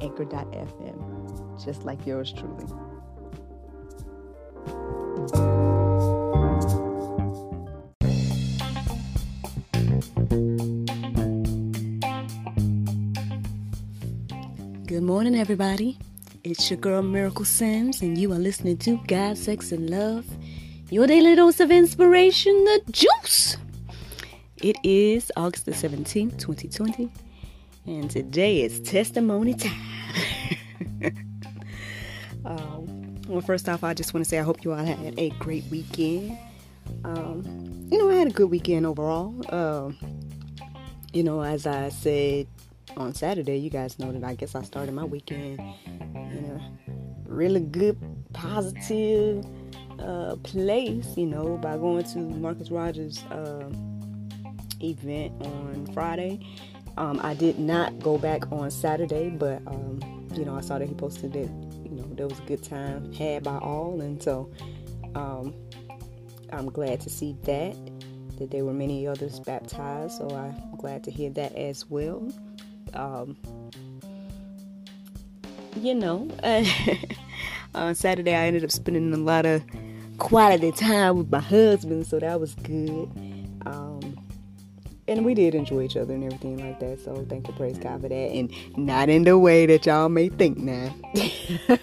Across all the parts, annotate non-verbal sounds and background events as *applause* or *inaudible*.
anchor.fm, just like yours truly. Good morning, everybody. It's your girl Miracle Sims, and you are listening to God, Sex, and Love, your daily dose of inspiration, the juice. It is August the 17th, 2020 and today is testimony time. Um, well, first off, I just want to say I hope you all had a great weekend. Um, you know, I had a good weekend overall. Uh, you know, as I said on Saturday, you guys know that I guess I started my weekend in a really good, positive uh, place, you know, by going to Marcus Rogers' uh, event on Friday um, I did not go back on Saturday, but um, you know I saw that he posted that there was a good time had by all, and so um, I'm glad to see that that there were many others baptized. So I'm glad to hear that as well. Um, you know, on *laughs* Saturday I ended up spending a lot of quality time with my husband, so that was good. And we did enjoy each other and everything like that. So thank you, praise God for that. And not in the way that y'all may think now. *laughs*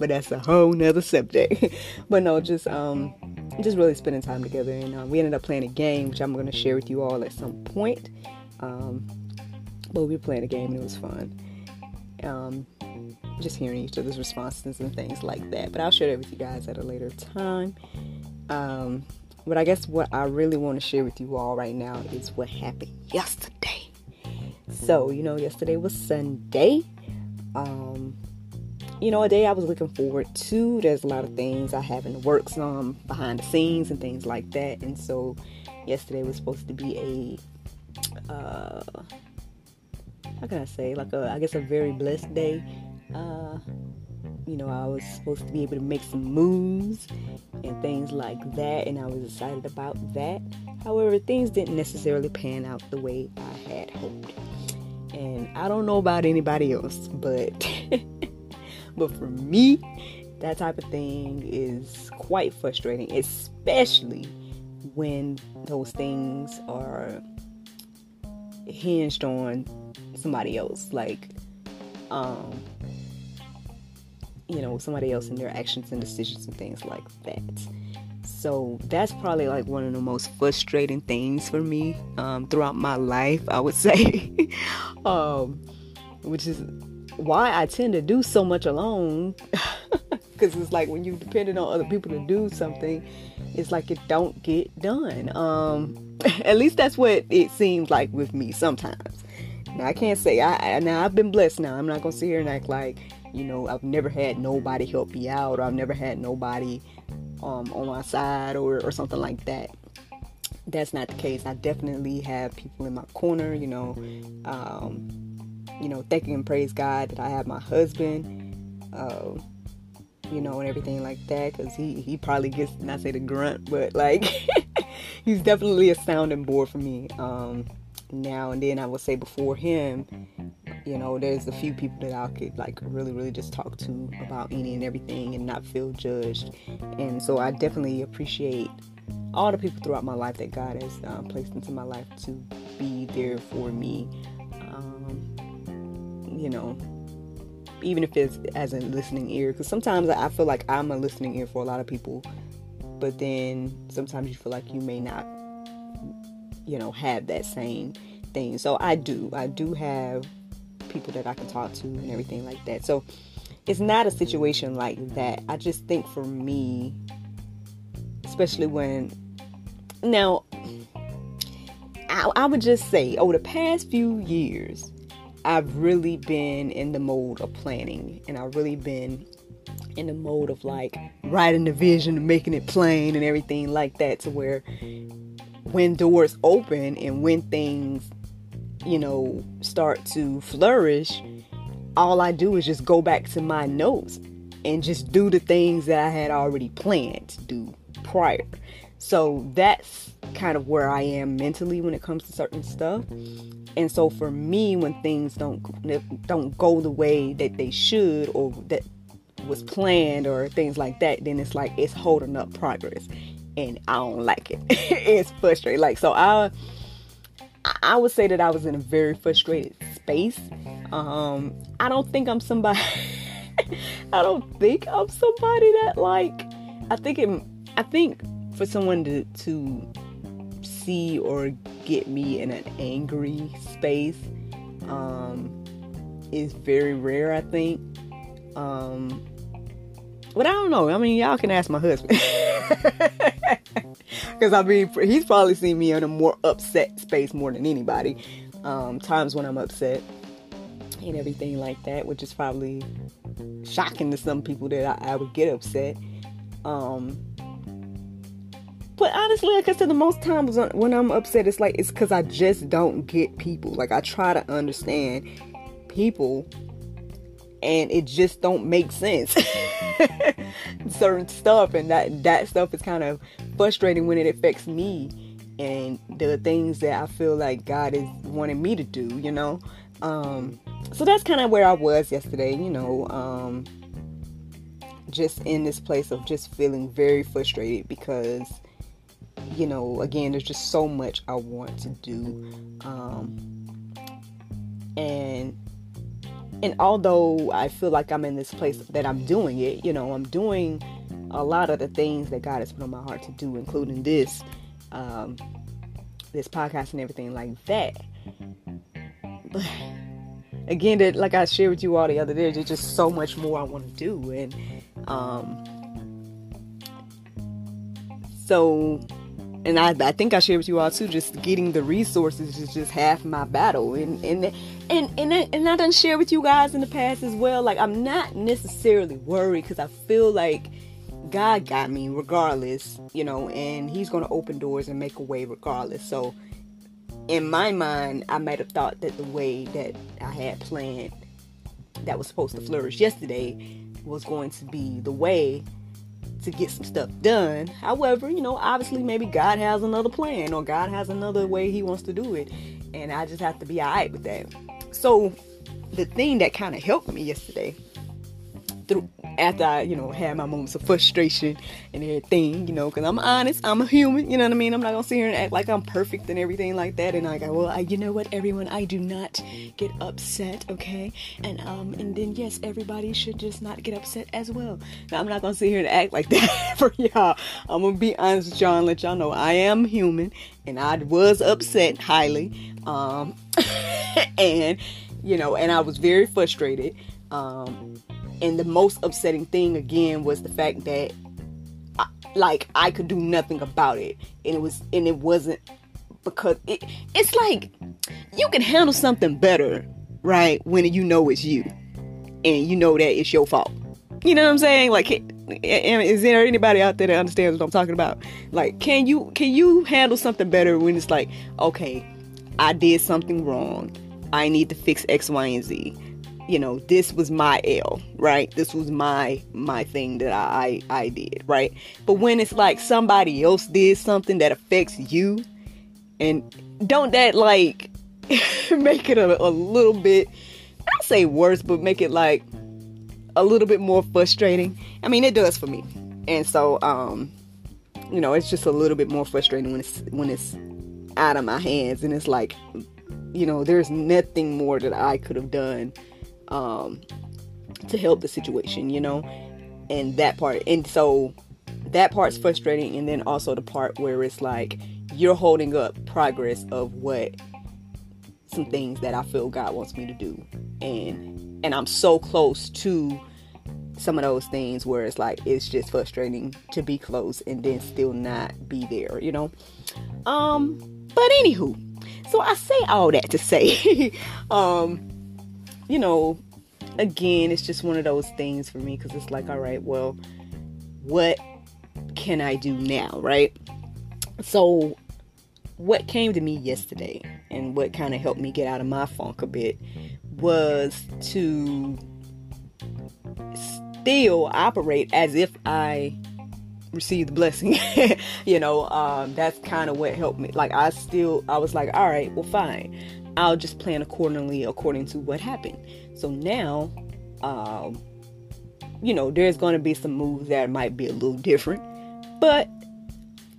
but that's a whole nother subject. *laughs* but no, just um just really spending time together and um, we ended up playing a game which I'm gonna share with you all at some point. Um but we were playing a game and it was fun. Um just hearing each other's responses and things like that. But I'll share that with you guys at a later time. Um but I guess what I really want to share with you all right now is what happened yesterday. So, you know, yesterday was Sunday. Um, you know, a day I was looking forward to. There's a lot of things I have in the works um behind the scenes and things like that. And so yesterday was supposed to be a uh how can I say like a I guess a very blessed day. Uh you know, I was supposed to be able to make some moves and things like that, and I was excited about that. However, things didn't necessarily pan out the way I had hoped. And I don't know about anybody else, but *laughs* but for me, that type of thing is quite frustrating, especially when those things are hinged on somebody else. Like, um, you know, somebody else in their actions and decisions and things like that. So that's probably like one of the most frustrating things for me um, throughout my life, I would *laughs* say. um, which is why I tend to do so much alone. *laughs* Because it's like when you're dependent on other people to do something, it's like it don't get done. Um, *laughs* at least that's what it seems like with me sometimes. Now, I can't say I now I've been blessed. Now I'm not gonna sit here and act like you know, I've never had nobody help me out, or I've never had nobody um, on my side, or, or something like that. That's not the case. I definitely have people in my corner, you know. Um, you know, thanking and praise God that I have my husband, uh, you know, and everything like that. Because he he probably gets not say the grunt, but like *laughs* he's definitely a sounding board for me. Um, now and then I would say before him, you know, there's a few people that I could like really, really just talk to about any and everything and not feel judged. And so I definitely appreciate all the people throughout my life that God has um, placed into my life to be there for me. Um, you know, even if it's as a listening ear, because sometimes I feel like I'm a listening ear for a lot of people, but then sometimes you feel like you may not, you know, have that same thing. So I do. I do have people that I can talk to and everything like that. So it's not a situation like that. I just think for me, especially when now I, I would just say over the past few years, I've really been in the mode of planning and I've really been in the mode of like writing the vision and making it plain and everything like that to where when doors open and when things you know start to flourish all I do is just go back to my notes and just do the things that I had already planned to do prior. So that's kind of where I am mentally when it comes to certain stuff. And so for me, when things don't don't go the way that they should or that was planned or things like that, then it's like it's holding up progress, and I don't like it. *laughs* it's frustrating. Like so, I I would say that I was in a very frustrated space. Um, I don't think I'm somebody. *laughs* I don't think I'm somebody that like. I think it. I think for someone to to see or get me in an angry space um, is very rare. I think. Um, but I don't know. I mean, y'all can ask my husband. *laughs* Because I mean, he's probably seen me in a more upset space more than anybody. Um, times when I'm upset and everything like that, which is probably shocking to some people that I, I would get upset. Um, but honestly, like I said, the most times when I'm upset, it's like it's because I just don't get people. Like I try to understand people, and it just don't make sense. *laughs* Certain stuff, and that that stuff is kind of frustrating when it affects me and the things that I feel like God is wanting me to do. You know, um, so that's kind of where I was yesterday. You know. Um, just in this place of just feeling very frustrated because you know, again, there's just so much I want to do. Um, and and although I feel like I'm in this place that I'm doing it, you know, I'm doing a lot of the things that God has put on my heart to do, including this, um, this podcast and everything like that. But *sighs* again, that like I shared with you all the other day, there's just so much more I want to do, and um, so and I, I think I shared with you all too. Just getting the resources is just half my battle, and and and and and I done share with you guys in the past as well. Like I'm not necessarily worried because I feel like God got me regardless, you know, and He's gonna open doors and make a way regardless. So in my mind, I might have thought that the way that I had planned that was supposed to flourish yesterday was going to be the way to get some stuff done. However, you know, obviously maybe God has another plan or God has another way he wants to do it. And I just have to be alright with that. So the thing that kind of helped me yesterday through after I, you know, had my moments of frustration and everything, you know, because I'm honest, I'm a human, you know what I mean? I'm not gonna sit here and act like I'm perfect and everything like that. And I go, well, I, you know what, everyone, I do not get upset, okay? And um, and then yes, everybody should just not get upset as well. Now I'm not gonna sit here and act like *laughs* that for y'all. I'm gonna be honest with y'all and let y'all know I am human and I was upset highly, um, *laughs* and you know, and I was very frustrated. Um, and the most upsetting thing again was the fact that I, like I could do nothing about it. And it was and it wasn't because it it's like you can handle something better right when you know it's you. And you know that it's your fault. You know what i'm saying? Like is there anybody out there that understands what i'm talking about? Like can you can you handle something better when it's like okay i did something wrong. I need to fix x y and z you know this was my L, right? This was my my thing that I I did, right? But when it's like somebody else did something that affects you, and don't that like *laughs* make it a, a little bit I say worse, but make it like a little bit more frustrating. I mean, it does for me, and so um, you know, it's just a little bit more frustrating when it's when it's out of my hands, and it's like, you know, there's nothing more that I could have done um, to help the situation, you know, and that part. And so that part's frustrating. And then also the part where it's like you're holding up progress of what some things that I feel God wants me to do. And and I'm so close to some of those things where it's like it's just frustrating to be close and then still not be there, you know. Um, but anywho, so I say all that to say, *laughs* um, you know, again, it's just one of those things for me because it's like, all right, well, what can I do now, right? So, what came to me yesterday and what kind of helped me get out of my funk a bit was to still operate as if I received the blessing. *laughs* you know, um, that's kind of what helped me. Like, I still, I was like, all right, well, fine. I'll just plan accordingly according to what happened. So now, um, you know, there's going to be some moves that might be a little different, but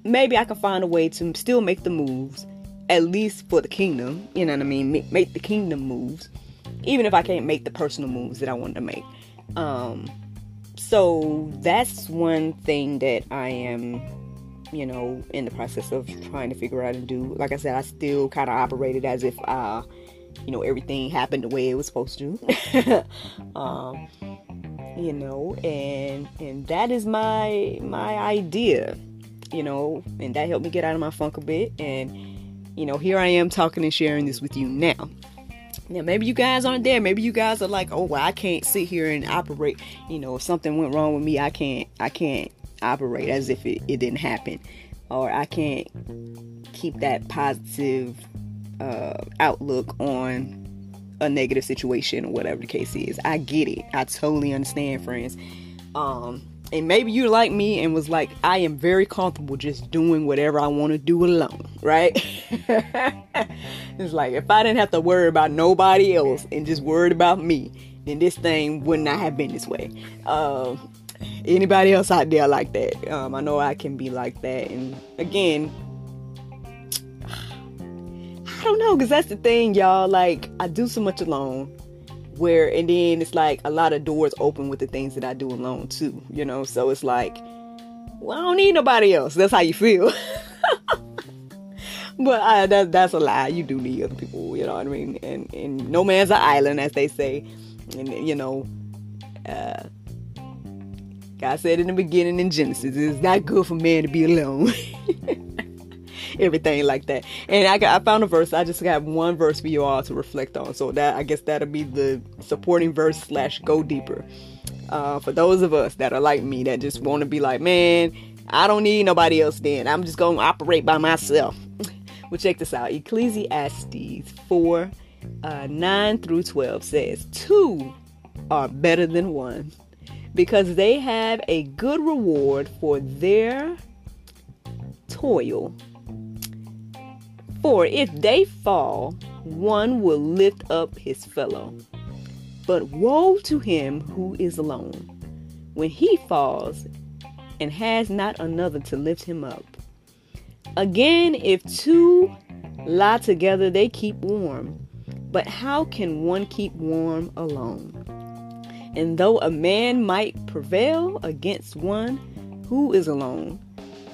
maybe I can find a way to still make the moves, at least for the kingdom. You know what I mean? Make, the kingdom moves, even if I can't make the personal moves that I want to make. Um, so that's one thing that I am you know, in the process of trying to figure out and do. Like I said, I still kind of operated as if, uh, you know, everything happened the way it was supposed to. *laughs* um, you know, and and that is my my idea, you know, and that helped me get out of my funk a bit. And you know, here I am talking and sharing this with you now. Now, maybe you guys aren't there. Maybe you guys are like, oh, well, I can't sit here and operate. You know, if something went wrong with me, I can't, I can't operate as if it, it didn't happen or I can't keep that positive uh, outlook on a negative situation or whatever the case is. I get it. I totally understand, friends. Um, and maybe you're like me and was like, I am very comfortable just doing whatever I want to do alone, right? *laughs* it's like if I didn't have to worry about nobody else and just worried about me, then this thing would not have been this way. Uh, anybody else out there like that. Um, I know I can be like that. And again, *sighs* I don't know, because that's the thing, y'all. Like, I do so much alone. Where, and then it's like a lot of doors open with the things that I do alone, too, you know? So it's like, well, I don't need nobody else. That's how you feel. *laughs* but uh, that, that's a lie. You do need other people, you know what I mean? And, and no man's an island, as they say. And, you know, uh, God said in the beginning in Genesis, it's not good for man to be alone. *laughs* *laughs* Everything like that. And I got I found a verse. I just got one verse for you all to reflect on. So that I guess that'll be the supporting verse slash go deeper. Uh, for those of us that are like me that just want to be like, man, I don't need nobody else then. I'm just gonna operate by myself. *laughs* well, check this out. Ecclesiastes 4 uh, 9 through 12 says, Two are better than one because they have a good reward for their toil. For if they fall, one will lift up his fellow. But woe to him who is alone when he falls and has not another to lift him up. Again, if two lie together, they keep warm. But how can one keep warm alone? And though a man might prevail against one who is alone,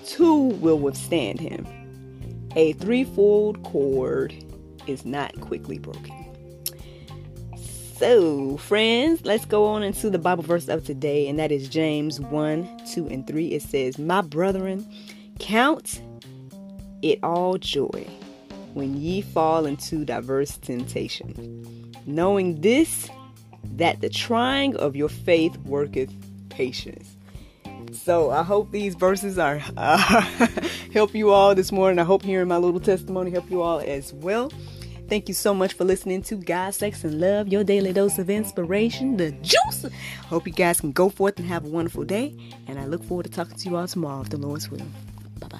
two will withstand him. A threefold cord is not quickly broken. So, friends, let's go on into the Bible verse of today, and that is James 1 2 and 3. It says, My brethren, count it all joy when ye fall into diverse temptation, knowing this that the trying of your faith worketh patience. So I hope these verses are *laughs* uh, help you all this morning. I hope hearing my little testimony help you all as well. Thank you so much for listening to God, Sex, and Love, your daily dose of inspiration, the juice. Hope you guys can go forth and have a wonderful day. And I look forward to talking to you all tomorrow if the Lord's will. Bye bye.